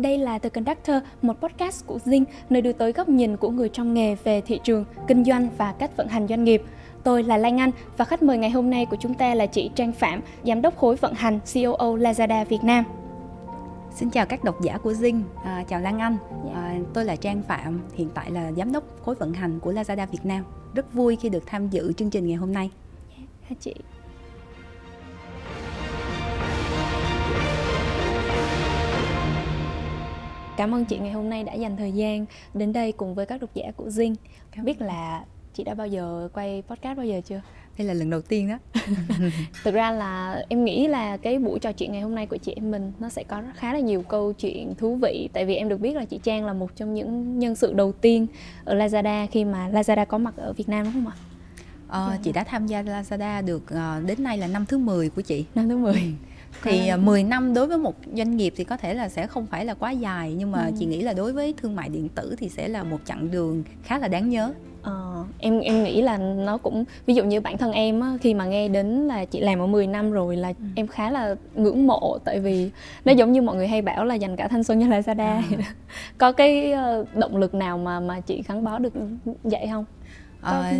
Đây là The Conductor, một podcast của Zing, nơi đưa tới góc nhìn của người trong nghề về thị trường, kinh doanh và cách vận hành doanh nghiệp. Tôi là Lan Anh và khách mời ngày hôm nay của chúng ta là chị Trang Phạm, Giám đốc khối vận hành COO Lazada Việt Nam. Xin chào các độc giả của Zing, à, chào Lan Anh, à, tôi là Trang Phạm, hiện tại là Giám đốc khối vận hành của Lazada Việt Nam. Rất vui khi được tham dự chương trình ngày hôm nay. Yeah, chị. Cảm ơn chị ngày hôm nay đã dành thời gian đến đây cùng với các độc giả của Zing. Không biết là chị đã bao giờ quay podcast bao giờ chưa? Đây là lần đầu tiên đó. Thực ra là em nghĩ là cái buổi trò chuyện ngày hôm nay của chị em mình nó sẽ có khá là nhiều câu chuyện thú vị tại vì em được biết là chị Trang là một trong những nhân sự đầu tiên ở Lazada khi mà Lazada có mặt ở Việt Nam đúng không ạ? Ờ, chị đã tham gia Lazada được uh, đến nay là năm thứ 10 của chị. Năm thứ 10 thì à. 10 năm đối với một doanh nghiệp thì có thể là sẽ không phải là quá dài nhưng mà ừ. chị nghĩ là đối với thương mại điện tử thì sẽ là một chặng đường khá là đáng nhớ Ờ, em em nghĩ là nó cũng ví dụ như bản thân em á, khi mà nghe đến là chị làm ở 10 năm rồi là ừ. em khá là ngưỡng mộ tại vì nó giống như mọi người hay bảo là dành cả thanh xuân cho Lazada à. có cái ờ, động lực nào mà mà chị gắn bó được vậy không? À,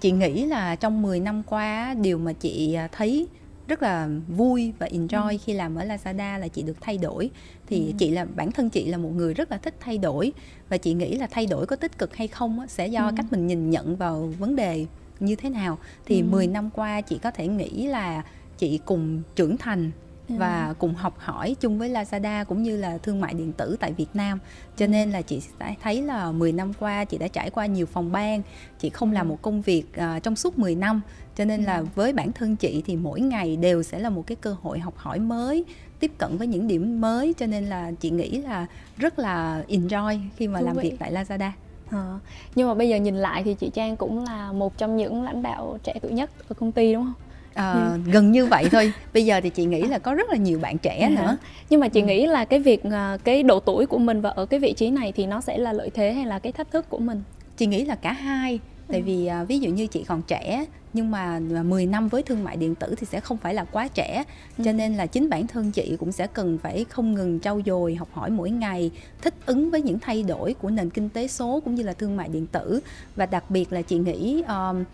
chị nghĩ là trong 10 năm qua điều mà chị à, thấy rất là vui và enjoy ừ. khi làm ở Lazada là chị được thay đổi thì ừ. chị là bản thân chị là một người rất là thích thay đổi và chị nghĩ là thay đổi có tích cực hay không sẽ do ừ. cách mình nhìn nhận vào vấn đề như thế nào thì ừ. 10 năm qua chị có thể nghĩ là chị cùng trưởng thành và ừ. cùng học hỏi chung với Lazada cũng như là thương mại điện tử tại Việt Nam. Cho ừ. nên là chị thấy là 10 năm qua chị đã trải qua nhiều phòng ban, chị không làm ừ. một công việc uh, trong suốt 10 năm. Cho nên là với bản thân chị thì mỗi ngày đều sẽ là một cái cơ hội học hỏi mới, tiếp cận với những điểm mới cho nên là chị nghĩ là rất là enjoy khi mà Thú làm vị. việc tại Lazada. À, nhưng mà bây giờ nhìn lại thì chị Trang cũng là một trong những lãnh đạo trẻ tuổi nhất ở công ty đúng không? À, ừ. gần như vậy thôi bây giờ thì chị nghĩ là có rất là nhiều bạn trẻ à. nữa nhưng mà chị ừ. nghĩ là cái việc ờ, cái độ tuổi của mình và ở cái vị trí này thì nó sẽ là lợi thế hay là cái thách thức của mình chị nghĩ là cả hai tại ừ. vì à, ví dụ như chị còn trẻ nhưng mà 10 năm với thương mại điện tử thì sẽ không phải là quá trẻ ừ. cho nên là chính bản thân chị cũng sẽ cần phải không ngừng trau dồi học hỏi mỗi ngày thích ứng với những thay đổi của nền kinh tế số cũng như là thương mại điện tử và đặc biệt là chị nghĩ um,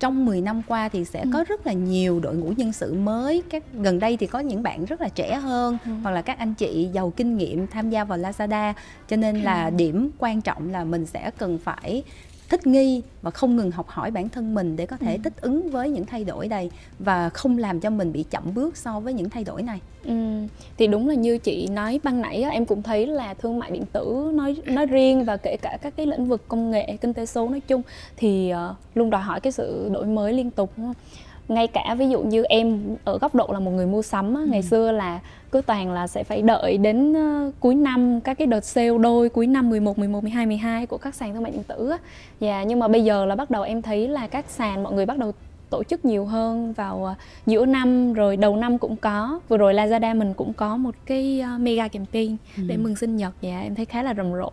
trong 10 năm qua thì sẽ ừ. có rất là nhiều đội ngũ nhân sự mới các gần đây thì có những bạn rất là trẻ hơn ừ. hoặc là các anh chị giàu kinh nghiệm tham gia vào Lazada cho nên là ừ. điểm quan trọng là mình sẽ cần phải thích nghi và không ngừng học hỏi bản thân mình để có thể ừ. thích ứng với những thay đổi này và không làm cho mình bị chậm bước so với những thay đổi này. Ừ. Thì đúng là như chị nói ban nãy em cũng thấy là thương mại điện tử nói nói riêng và kể cả các cái lĩnh vực công nghệ kinh tế số nói chung thì uh, luôn đòi hỏi cái sự đổi mới liên tục đúng không? Ngay cả ví dụ như em ở góc độ là một người mua sắm á, ừ. ngày xưa là cứ toàn là sẽ phải đợi đến uh, cuối năm các cái đợt sale đôi cuối năm 11, 11, 12, 12 của các sàn thương mại điện tử á. Dạ, nhưng mà bây giờ là bắt đầu em thấy là các sàn mọi người bắt đầu tổ chức nhiều hơn vào ờ, giữa năm rồi đầu năm cũng có vừa rồi Lazada mình cũng có một cái ờ, mega campaign ừ. để mừng sinh nhật dạ em thấy khá là rầm rộ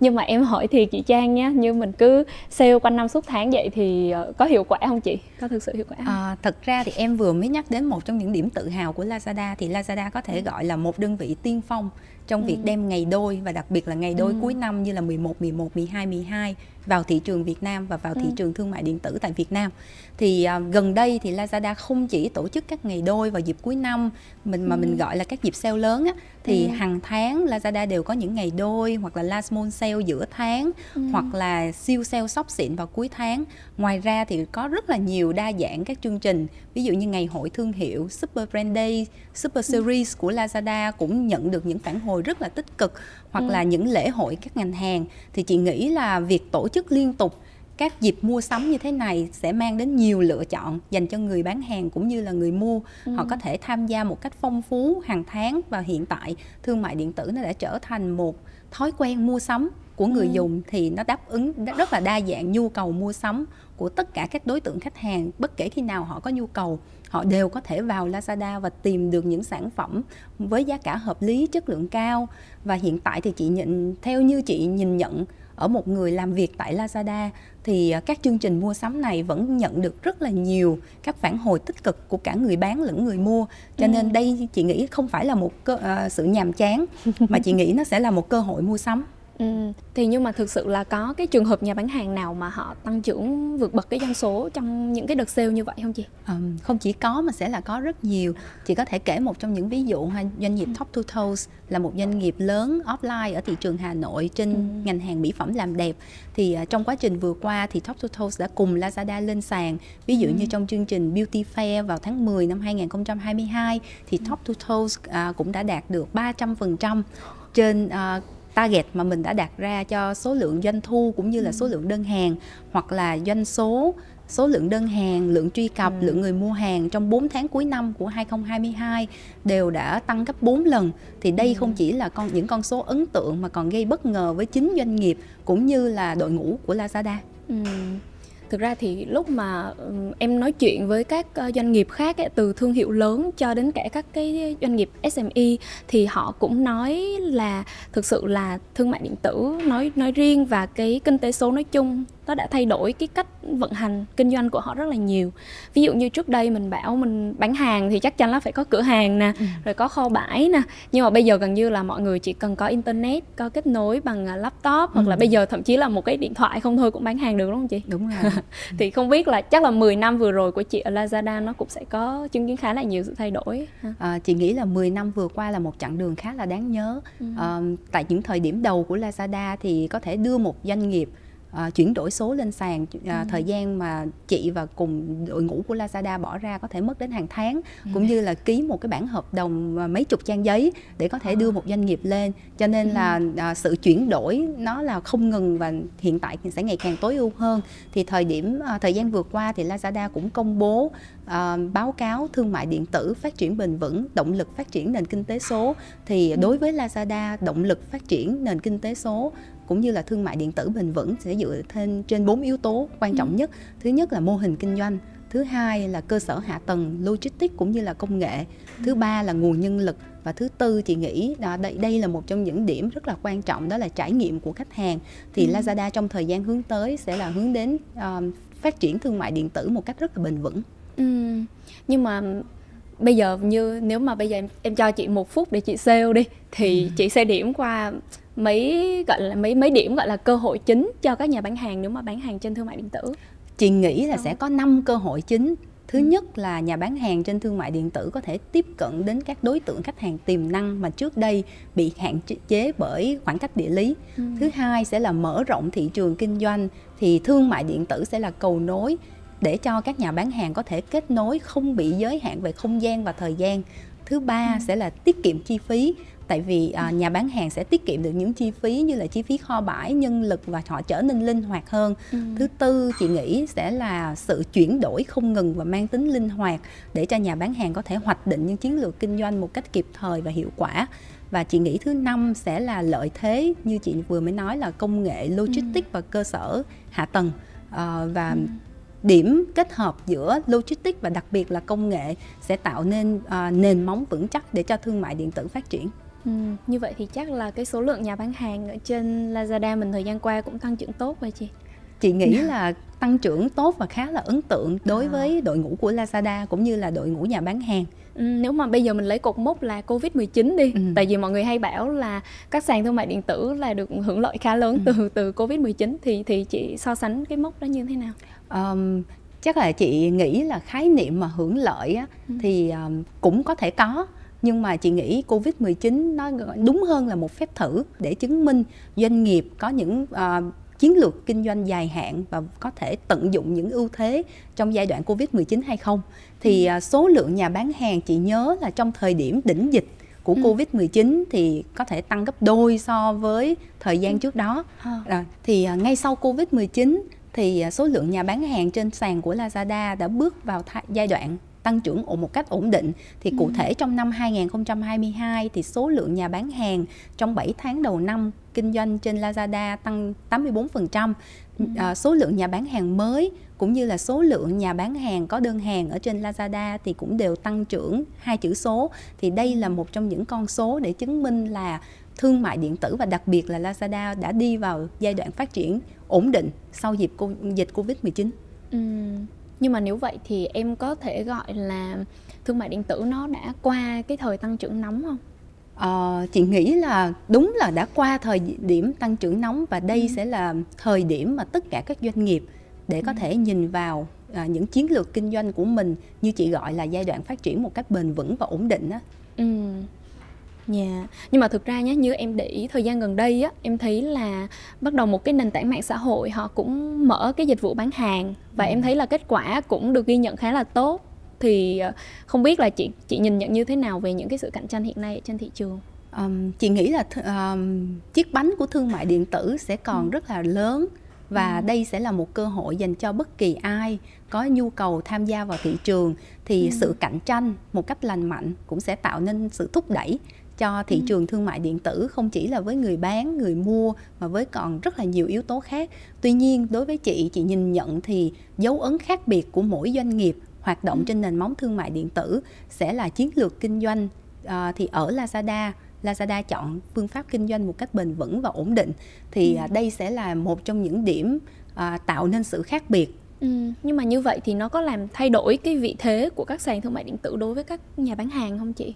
nhưng mà em hỏi thì chị Trang nhé như mình cứ sale quanh năm suốt tháng vậy thì ờ, có hiệu quả không chị có thực sự hiệu quả không? À, thật ra thì em vừa mới nhắc đến một trong những điểm tự hào của Lazada thì Lazada có thể ừ. gọi là một đơn vị tiên phong trong việc ừ. đem ngày đôi và đặc biệt là ngày đôi ừ. cuối năm như là 11, 11, 12, 12 vào thị trường Việt Nam và vào thị ừ. trường thương mại điện tử tại Việt Nam. Thì gần đây thì Lazada không chỉ tổ chức các ngày đôi vào dịp cuối năm mình mà ừ. mình gọi là các dịp sale lớn á thì ừ. hàng tháng Lazada đều có những ngày đôi hoặc là last month sale giữa tháng ừ. hoặc là siêu sale sóc xịn vào cuối tháng. Ngoài ra thì có rất là nhiều đa dạng các chương trình, ví dụ như ngày hội thương hiệu, Super Brand Day, Super ừ. Series của Lazada cũng nhận được những phản hồi rất là tích cực hoặc ừ. là những lễ hội các ngành hàng thì chị nghĩ là việc tổ chức liên tục các dịp mua sắm như thế này sẽ mang đến nhiều lựa chọn dành cho người bán hàng cũng như là người mua ừ. họ có thể tham gia một cách phong phú hàng tháng và hiện tại thương mại điện tử nó đã trở thành một thói quen mua sắm của người ừ. dùng thì nó đáp ứng rất là đa dạng nhu cầu mua sắm của tất cả các đối tượng khách hàng bất kể khi nào họ có nhu cầu họ đều có thể vào Lazada và tìm được những sản phẩm với giá cả hợp lý chất lượng cao và hiện tại thì chị nhận theo như chị nhìn nhận ở một người làm việc tại Lazada thì à, các chương trình mua sắm này vẫn nhận được rất là nhiều các phản hồi tích cực của cả người bán lẫn người mua cho ừ. nên đây chị nghĩ không phải là một cơ, uh, sự nhàm chán mà chị nghĩ nó sẽ là một cơ hội mua sắm Ừ. Thì nhưng mà thực sự là có cái trường hợp nhà bán hàng nào mà họ tăng trưởng vượt bậc cái doanh số trong những cái đợt sale như vậy không chị? Um, không chỉ có mà sẽ là có rất nhiều. Chị có thể kể một trong những ví dụ ha, doanh nghiệp ừ. Top Two Toes là một doanh nghiệp lớn offline ở thị trường Hà Nội trên ừ. ngành hàng mỹ phẩm làm đẹp. Thì uh, trong quá trình vừa qua thì Top Two Toes đã cùng Lazada lên sàn. Ví dụ ừ. như trong chương trình Beauty Fair vào tháng 10 năm 2022 thì Top Two Toes uh, cũng đã đạt được 300% trên uh, target mà mình đã đặt ra cho số lượng doanh thu cũng như là số ừ. lượng đơn hàng hoặc là doanh số số lượng đơn hàng, lượng truy cập, ừ. lượng người mua hàng trong 4 tháng cuối năm của 2022 đều đã tăng gấp 4 lần. Thì đây ừ. không chỉ là con những con số ấn tượng mà còn gây bất ngờ với chính doanh nghiệp cũng như là đội ngũ của Lazada. Ừ thực ra thì lúc mà ừ, em nói chuyện với các ờ, doanh nghiệp khác ấy, từ thương hiệu lớn cho đến cả các cái doanh nghiệp SME thì họ cũng nói là thực sự là thương mại điện tử nói nói riêng và cái kinh tế số nói chung nó đã thay đổi cái cách vận hành kinh doanh của họ rất là nhiều ví dụ như trước đây mình bảo mình bán hàng thì chắc chắn là phải có cửa hàng nè ừ. rồi có kho bãi nè nhưng mà bây giờ gần như là mọi người chỉ cần có internet có kết nối bằng à, laptop hoặc là ừ. bây giờ thậm chí là một cái điện thoại không thôi cũng bán hàng được đúng không chị đúng rồi thì không biết là chắc là 10 năm vừa rồi của chị ở Lazada nó cũng sẽ có chứng kiến khá là nhiều sự thay đổi ha? À, chị nghĩ là 10 năm vừa qua là một chặng đường khá là đáng nhớ ừ. à, tại những thời điểm đầu của Lazada thì có thể đưa một doanh nghiệp uh, chuyển đổi số lên sàn uh, ừ. thời gian mà chị và cùng đội ngũ của Lazada bỏ ra có thể mất đến hàng tháng ừ. cũng như là ký một cái bản hợp đồng mấy chục trang giấy để có thể đưa một doanh nghiệp lên cho nên ừ. là uh, sự chuyển đổi nó là không ngừng và hiện tại thì sẽ ngày càng tối ưu hơn thì thời điểm uh, thời gian vừa qua thì Lazada cũng công bố uh, báo cáo thương mại điện tử phát triển bền vững động lực phát triển nền kinh tế số thì đối với Lazada động lực phát triển nền kinh tế số cũng như là thương mại điện tử bền vững sẽ dựa trên trên bốn yếu tố quan trọng ừ. nhất thứ nhất là mô hình kinh doanh thứ hai là cơ sở hạ tầng logistics cũng như là công nghệ thứ ba là nguồn nhân lực và thứ tư chị nghĩ đó, đây đây là một trong những điểm rất là quan trọng đó là trải nghiệm của khách hàng thì ừ. Lazada trong thời gian hướng tới sẽ là hướng đến uh, phát triển thương mại điện tử một cách rất là bền vững ừ. nhưng mà bây giờ như nếu mà bây giờ em em cho chị một phút để chị sale đi thì ừ. chị sẽ điểm qua mấy gọi là mấy mấy điểm gọi là cơ hội chính cho các nhà bán hàng nếu mà bán hàng trên thương mại điện tử chị nghĩ là sẽ có 5 cơ hội chính thứ ừ. nhất là nhà bán hàng trên thương mại điện tử có thể tiếp cận đến các đối tượng khách hàng tiềm năng mà trước đây bị hạn chế bởi khoảng cách địa lý ừ. thứ hai sẽ là mở rộng thị trường kinh doanh thì thương mại điện tử sẽ là cầu nối để cho các nhà bán hàng có thể kết nối không bị giới hạn về không gian và thời gian thứ ba ừ. sẽ là tiết kiệm chi phí tại vì à, nhà bán hàng sẽ tiết kiệm được những chi phí như là chi phí kho bãi nhân lực và họ trở nên linh hoạt hơn ừ. thứ tư chị nghĩ sẽ là sự chuyển đổi không ngừng và mang tính linh hoạt để cho nhà bán hàng có thể hoạch định những chiến lược kinh doanh một cách kịp thời và hiệu quả và chị nghĩ thứ năm sẽ là lợi thế như chị vừa mới nói là công nghệ logistics ừ. và cơ sở hạ tầng à, và ừ điểm kết hợp giữa logistics và đặc biệt là công nghệ sẽ tạo nên uh, nền móng vững chắc để cho thương mại điện tử phát triển. Ừ, như vậy thì chắc là cái số lượng nhà bán hàng ở trên Lazada mình thời gian qua cũng tăng trưởng tốt vậy chị? Chị nghĩ là tăng trưởng tốt và khá là ấn tượng đối à. với đội ngũ của Lazada cũng như là đội ngũ nhà bán hàng. Ừ, nếu mà bây giờ mình lấy cột mốc là Covid-19 đi, ừ. tại vì mọi người hay bảo là các sàn thương mại điện tử là được hưởng lợi khá lớn ừ. từ từ Covid-19 thì thì chị so sánh cái mốc đó như thế nào? Um, chắc là chị nghĩ là khái niệm mà hưởng lợi á, ừ. thì um, cũng có thể có nhưng mà chị nghĩ Covid-19 nó đúng hơn là một phép thử để chứng minh doanh nghiệp có những uh, chiến lược kinh doanh dài hạn và có thể tận dụng những ưu thế trong giai đoạn Covid-19 hay không. Thì ừ. uh, số lượng nhà bán hàng chị nhớ là trong thời điểm đỉnh dịch của ừ. Covid-19 thì có thể tăng gấp đôi so với thời gian ừ. trước đó. À, thì ngay sau Covid-19 thì số lượng nhà bán hàng trên sàn của Lazada đã bước vào giai đoạn tăng trưởng ổn một cách ổn định thì cụ ừ. thể trong năm 2022 thì số lượng nhà bán hàng trong 7 tháng đầu năm kinh doanh trên Lazada tăng 84%. Ừ. À, số lượng nhà bán hàng mới cũng như là số lượng nhà bán hàng có đơn hàng ở trên Lazada thì cũng đều tăng trưởng hai chữ số thì đây là một trong những con số để chứng minh là thương mại điện tử và đặc biệt là Lazada đã đi vào giai đoạn phát triển ổn định sau dịp dịch Covid-19. Ừ. Nhưng mà nếu vậy thì em có thể gọi là thương mại điện tử nó đã qua cái thời tăng trưởng nóng không? Ờ, chị nghĩ là đúng là đã qua thời điểm tăng trưởng nóng và đây ừ. sẽ là thời điểm mà tất cả các doanh nghiệp để có ừ. thể nhìn vào à, những chiến lược kinh doanh của mình như chị gọi là giai đoạn phát triển một cách bền vững và ổn định á. Ừ. Dạ, yeah. nhưng mà thực ra nhé, như em để ý thời gian gần đây á, em thấy là bắt đầu một cái nền tảng mạng xã hội họ cũng mở cái dịch vụ bán hàng và ừ. em thấy là kết quả cũng được ghi nhận khá là tốt. Thì ờ, không biết là chị chị nhìn nhận như thế nào về những cái sự cạnh tranh hiện nay trên thị trường? Um, chị nghĩ là th- um, chiếc bánh của thương mại điện tử sẽ còn ừ. rất là lớn và ừ. đây sẽ là một cơ hội dành cho bất kỳ ai có nhu cầu tham gia vào thị trường thì ừ. sự cạnh tranh một cách lành mạnh cũng sẽ tạo nên sự thúc đẩy cho thị ừ. trường thương mại điện tử không chỉ là với người bán người mua mà với còn rất là nhiều yếu tố khác tuy nhiên đối với chị chị nhìn nhận thì dấu ấn khác biệt của mỗi doanh nghiệp hoạt động ừ. trên nền móng thương mại điện tử sẽ là chiến lược kinh doanh à, thì ở Lazada Lazada chọn phương pháp kinh doanh một cách bền vững và ổn định thì ừ. đây sẽ là một trong những điểm à, tạo nên sự khác biệt Ừ, nhưng mà như vậy thì nó có làm thay đổi cái vị thế của các sàn thương mại điện tử đối với các nhà bán hàng không chị?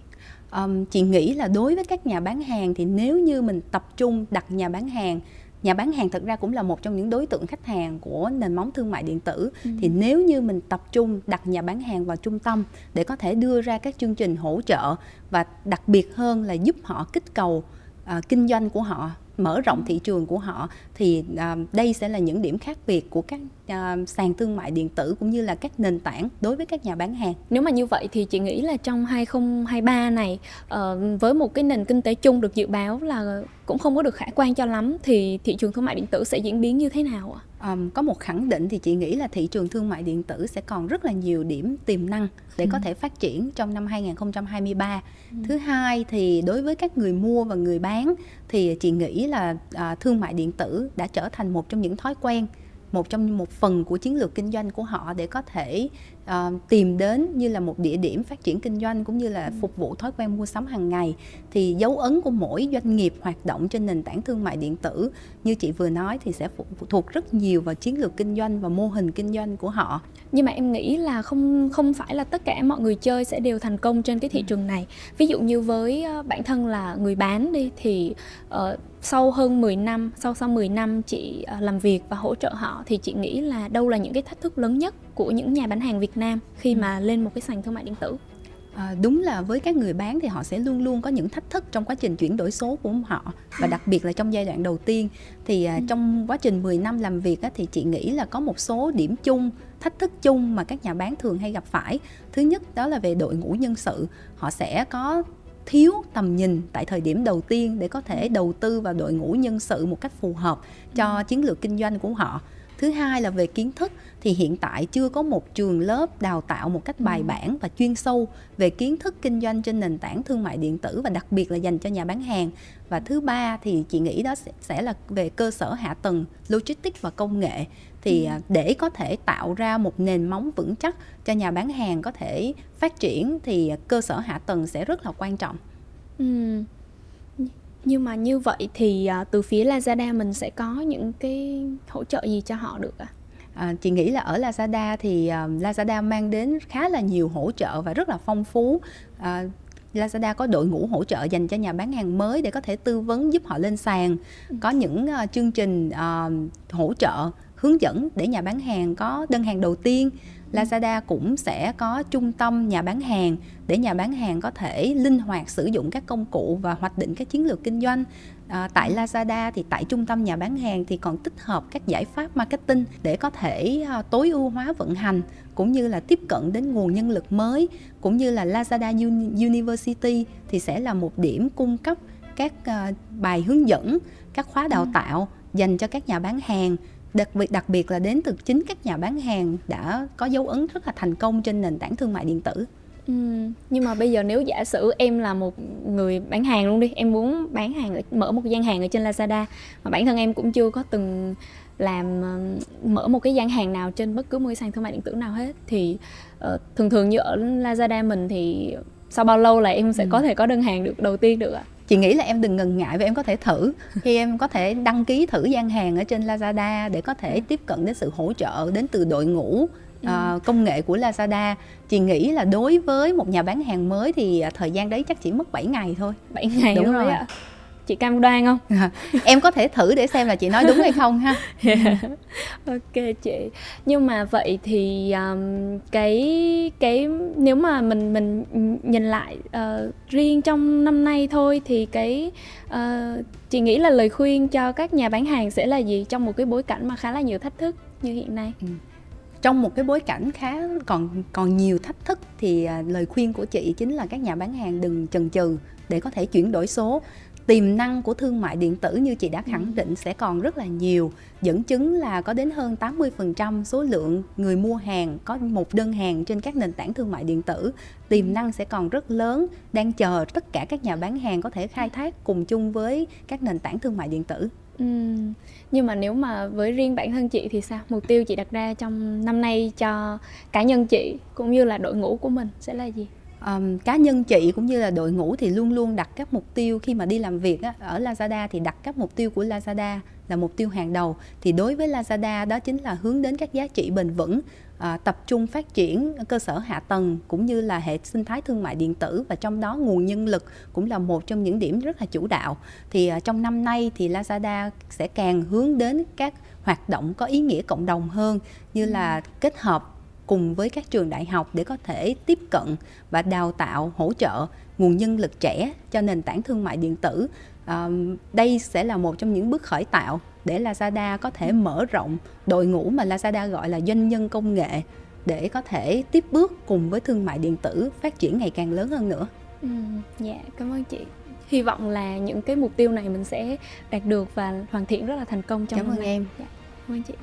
Um, chị nghĩ là đối với các nhà bán hàng thì nếu như mình tập trung đặt nhà bán hàng nhà bán hàng thật ra cũng là một trong những đối tượng khách hàng của nền móng thương mại điện tử ừ. thì nếu như mình tập trung đặt nhà bán hàng vào trung tâm để có thể đưa ra các chương trình hỗ trợ và đặc biệt hơn là giúp họ kích cầu uh, kinh doanh của họ mở rộng thị trường của họ thì uh, đây sẽ là những điểm khác biệt của các uh, sàn thương mại điện tử cũng như là các nền tảng đối với các nhà bán hàng. Nếu mà như vậy thì chị nghĩ là trong 2023 này uh, với một cái nền kinh tế chung được dự báo là cũng không có được khả quan cho lắm thì thị trường thương mại điện tử sẽ diễn biến như thế nào ạ? Um, có một khẳng định thì chị nghĩ là thị trường thương mại điện tử sẽ còn rất là nhiều điểm tiềm năng để ừ. có thể phát triển trong năm 2023. Ừ. Thứ hai thì đối với các người mua và người bán thì chị nghĩ là uh, thương mại điện tử đã trở thành một trong những thói quen một trong một phần của chiến lược kinh doanh của họ để có thể uh, tìm đến như là một địa điểm phát triển kinh doanh cũng như là ừ. phục vụ thói quen mua sắm hàng ngày thì dấu ấn của mỗi doanh nghiệp hoạt động trên nền tảng thương mại điện tử như chị vừa nói thì sẽ phụ thuộc rất nhiều vào chiến lược kinh doanh và mô hình kinh doanh của họ nhưng mà em nghĩ là không không phải là tất cả mọi người chơi sẽ đều thành công trên cái thị ừ. trường này ví dụ như với ờ, bản thân là người bán đi thì uh, sau hơn 10 năm sau sau 10 năm chị uh, làm việc và hỗ trợ họ thì chị nghĩ là đâu là những cái thách thức lớn nhất của những nhà bán hàng Việt Nam khi ừ. mà lên một cái sàn thương mại điện tử À, đúng là với các người bán thì họ sẽ luôn luôn có những thách thức trong quá trình chuyển đổi số của họ và đặc biệt là trong giai đoạn đầu tiên thì à, ừ. trong quá trình 10 năm làm việc á, thì chị nghĩ là có một số điểm chung thách thức chung mà các nhà bán thường hay gặp phải thứ nhất đó là về đội ngũ nhân sự họ sẽ có thiếu tầm nhìn tại thời điểm đầu tiên để có thể đầu tư vào đội ngũ nhân sự một cách phù hợp cho ừ. chiến lược kinh doanh của họ thứ hai là về kiến thức thì hiện tại chưa có một trường lớp đào tạo một cách bài ừ. bản và chuyên sâu về kiến thức kinh doanh trên nền tảng thương mại điện tử và đặc biệt là dành cho nhà bán hàng và thứ ba thì chị nghĩ đó sẽ là về cơ sở hạ tầng logistics và công nghệ thì ừ. À, để có thể tạo ra một nền móng vững chắc cho nhà bán hàng có thể phát triển thì cơ sở hạ tầng sẽ rất là quan trọng. Ừ. Nhưng mà như vậy thì à, từ phía Lazada mình sẽ có những cái hỗ trợ gì cho họ được ạ? À? À, chị nghĩ là ở Lazada thì uh, Lazada mang đến khá là nhiều hỗ trợ và rất là phong phú. À, Lazada có đội ngũ hỗ trợ dành cho nhà bán hàng mới để có thể tư vấn giúp họ lên sàn. Ừ. Có những uh, chương trình uh, hỗ trợ hướng dẫn để nhà bán hàng có đơn hàng đầu tiên Lazada cũng sẽ có trung tâm nhà bán hàng để nhà bán hàng có thể linh hoạt sử dụng các công cụ và hoạch định các chiến lược kinh doanh. À, tại Lazada thì tại trung tâm nhà bán hàng thì còn tích hợp các giải pháp marketing để có thể uh, tối ưu hóa vận hành cũng như là tiếp cận đến nguồn nhân lực mới cũng như là Lazada University thì sẽ là một điểm cung cấp các uh, bài hướng dẫn, các khóa đào ừ. tạo dành cho các nhà bán hàng đặc biệt đặc biệt là đến từ chính các nhà bán hàng đã có dấu ấn rất là thành công trên nền tảng thương mại điện tử. Ừ, nhưng mà bây giờ nếu giả sử em là một người bán hàng luôn đi em muốn bán hàng mở một gian hàng ở trên Lazada mà bản thân em cũng chưa có từng làm mở một cái gian hàng nào trên bất cứ một cái sàn thương mại điện tử nào hết thì uh, thường thường như ở Lazada mình thì sau bao lâu là em sẽ ừ. có thể có đơn hàng được đầu tiên được ạ? Chị nghĩ là em đừng ngần ngại và em có thể thử. Khi em có thể đăng ký thử gian hàng ở trên Lazada để có thể tiếp cận đến sự hỗ trợ đến từ đội ngũ uh, công nghệ của Lazada. Chị nghĩ là đối với một nhà bán hàng mới thì à, thời gian đấy chắc chỉ mất 7 ngày thôi. 7 ngày đúng rồi. ạ chị cam đoan không? Em có thể thử để xem là chị nói đúng hay không ha. Yeah. ok chị. Nhưng mà vậy thì um, cái cái nếu mà mình mình nhìn lại uh, riêng trong năm nay thôi thì cái uh, chị nghĩ là lời khuyên cho các nhà bán hàng sẽ là gì trong một cái bối cảnh mà khá là nhiều thách thức như hiện nay? Ừ. Trong một cái bối cảnh khá còn còn nhiều thách thức thì à, lời khuyên của chị chính là các nhà bán hàng đừng chần chừ để có thể chuyển đổi số tiềm năng của thương mại điện tử như chị đã khẳng ừ. định sẽ còn rất là nhiều dẫn chứng là có đến hơn 80% số lượng người mua hàng có một đơn hàng trên các nền tảng thương mại điện tử tiềm ừ. năng sẽ còn rất lớn đang chờ tất cả các nhà bán hàng có thể khai thác cùng chung với các nền tảng thương mại điện tử Ừ. Nhưng mà nếu mà với riêng bản thân chị thì sao? Mục tiêu chị đặt ra trong năm nay cho cá nhân chị cũng như là đội ngũ của mình sẽ là gì? Um, cá nhân chị cũng như là đội ngũ thì luôn luôn đặt các mục tiêu khi mà đi làm việc á, ở Lazada thì đặt các mục tiêu của Lazada là mục tiêu hàng đầu. Thì đối với Lazada đó chính là hướng đến các giá trị bền vững à, tập trung phát triển cơ sở hạ tầng cũng như là hệ sinh thái thương mại điện tử và trong đó nguồn nhân lực cũng là một trong những điểm rất là chủ đạo. Thì à, trong năm nay thì Lazada sẽ càng hướng đến các hoạt động có ý nghĩa cộng đồng hơn như là kết hợp cùng với các trường đại học để có thể tiếp cận và đào tạo hỗ trợ nguồn nhân lực trẻ cho nền tảng thương mại điện tử à, đây sẽ là một trong những bước khởi tạo để Lazada có thể mở rộng đội ngũ mà Lazada gọi là doanh nhân công nghệ để có thể tiếp bước cùng với thương mại điện tử phát triển ngày càng lớn hơn nữa. Ừ, dạ, cảm ơn chị. Hy vọng là những cái mục tiêu này mình sẽ đạt được và hoàn thiện rất là thành công trong Cảm ơn em. Dạ, cảm ơn chị.